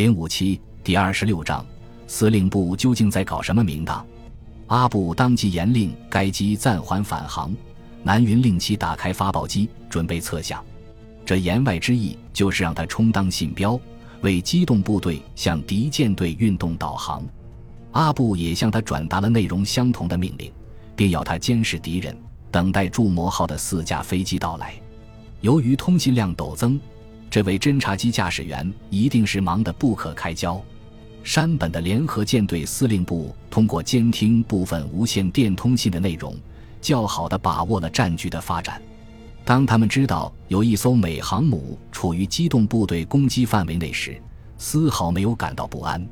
零五七第二十六章，司令部究竟在搞什么名堂？阿布当即严令该机暂缓返航，南云令其打开发报机，准备测向。这言外之意就是让他充当信标，为机动部队向敌舰队运动导航。阿布也向他转达了内容相同的命令，并要他监视敌人，等待筑摩号的四架飞机到来。由于通信量陡增。这位侦察机驾驶员一定是忙得不可开交。山本的联合舰队司令部通过监听部分无线电通信的内容，较好地把握了战局的发展。当他们知道有一艘美航母处于机动部队攻击范围内时，丝毫没有感到不安。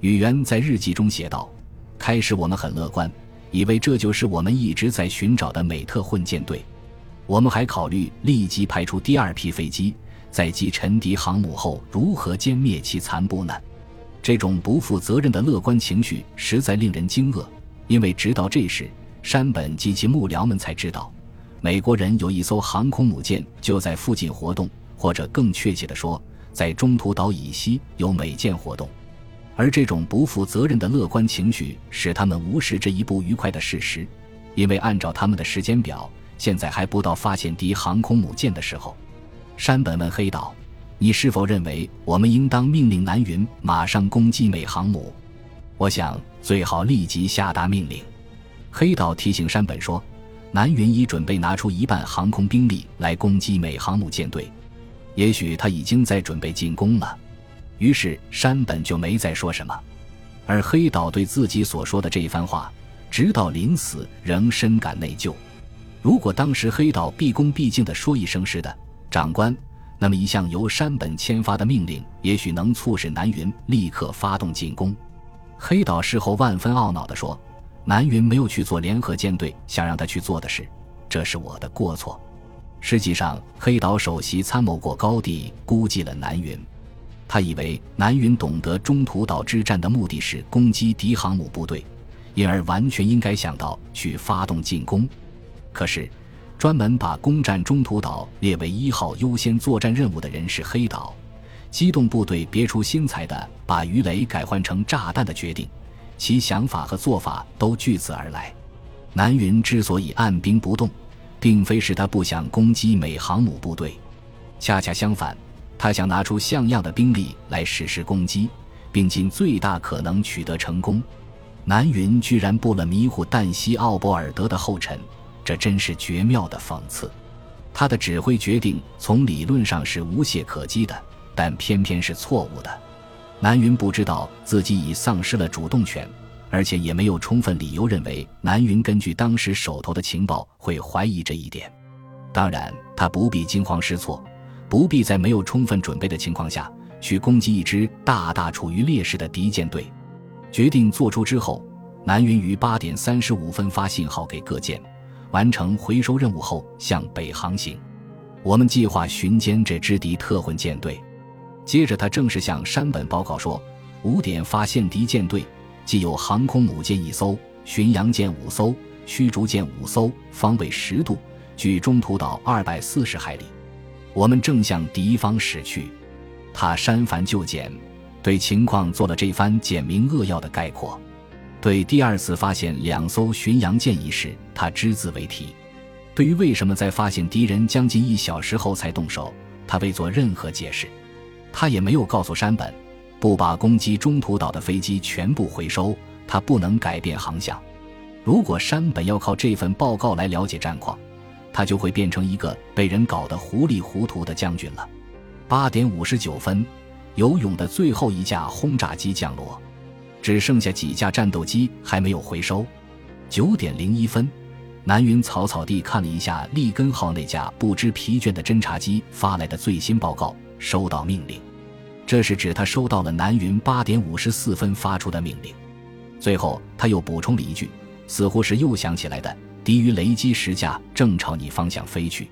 宇垣在日记中写道：“开始我们很乐观，以为这就是我们一直在寻找的美特混舰队。我们还考虑立即派出第二批飞机。”在击沉敌航母后，如何歼灭其残部呢？这种不负责任的乐观情绪实在令人惊愕。因为直到这时，山本及其幕僚们才知道，美国人有一艘航空母舰就在附近活动，或者更确切地说，在中途岛以西有美舰活动。而这种不负责任的乐观情绪使他们无视这一不愉快的事实，因为按照他们的时间表，现在还不到发现敌航空母舰的时候。山本问黑岛：“你是否认为我们应当命令南云马上攻击美航母？”我想最好立即下达命令。黑岛提醒山本说：“南云已准备拿出一半航空兵力来攻击美航母舰队，也许他已经在准备进攻了。”于是山本就没再说什么。而黑岛对自己所说的这一番话，直到临死仍深感内疚。如果当时黑岛毕恭毕敬地说一声“是的”。长官，那么一项由山本签发的命令，也许能促使南云立刻发动进攻。黑岛事后万分懊恼地说：“南云没有去做联合舰队想让他去做的事，这是我的过错。”实际上，黑岛首席参谋过高地估计了南云，他以为南云懂得中途岛之战的目的是攻击敌航母部队，因而完全应该想到去发动进攻。可是。专门把攻占中途岛列为一号优先作战任务的人是黑岛，机动部队别出心裁的把鱼雷改换成炸弹的决定，其想法和做法都据此而来。南云之所以按兵不动，并非是他不想攻击美航母部队，恰恰相反，他想拿出像样的兵力来实施攻击，并尽最大可能取得成功。南云居然布了迷糊旦夕奥博尔德的后尘。这真是绝妙的讽刺。他的指挥决定从理论上是无懈可击的，但偏偏是错误的。南云不知道自己已丧失了主动权，而且也没有充分理由认为南云根据当时手头的情报会怀疑这一点。当然，他不必惊慌失措，不必在没有充分准备的情况下去攻击一支大大处于劣势的敌舰队。决定做出之后，南云于八点三十五分发信号给各舰。完成回收任务后，向北航行。我们计划巡歼这支敌特混舰队。接着，他正式向山本报告说：五点发现敌舰队，既有航空母舰一艘、巡洋舰五艘、驱逐舰五艘，方位十度，距中途岛二百四十海里。我们正向敌方驶去。他删繁就简，对情况做了这番简明扼要的概括。对第二次发现两艘巡洋舰一事，他只字未提。对于为什么在发现敌人将近一小时后才动手，他未做任何解释。他也没有告诉山本，不把攻击中途岛的飞机全部回收，他不能改变航向。如果山本要靠这份报告来了解战况，他就会变成一个被人搞得糊里糊涂的将军了。八点五十九分，游泳的最后一架轰炸机降落。只剩下几架战斗机还没有回收。九点零一分，南云草草地看了一下利根号那架不知疲倦的侦察机发来的最新报告，收到命令。这是指他收到了南云八点五十四分发出的命令。最后他又补充了一句，似乎是又想起来的：“敌于雷击十架，正朝你方向飞去。”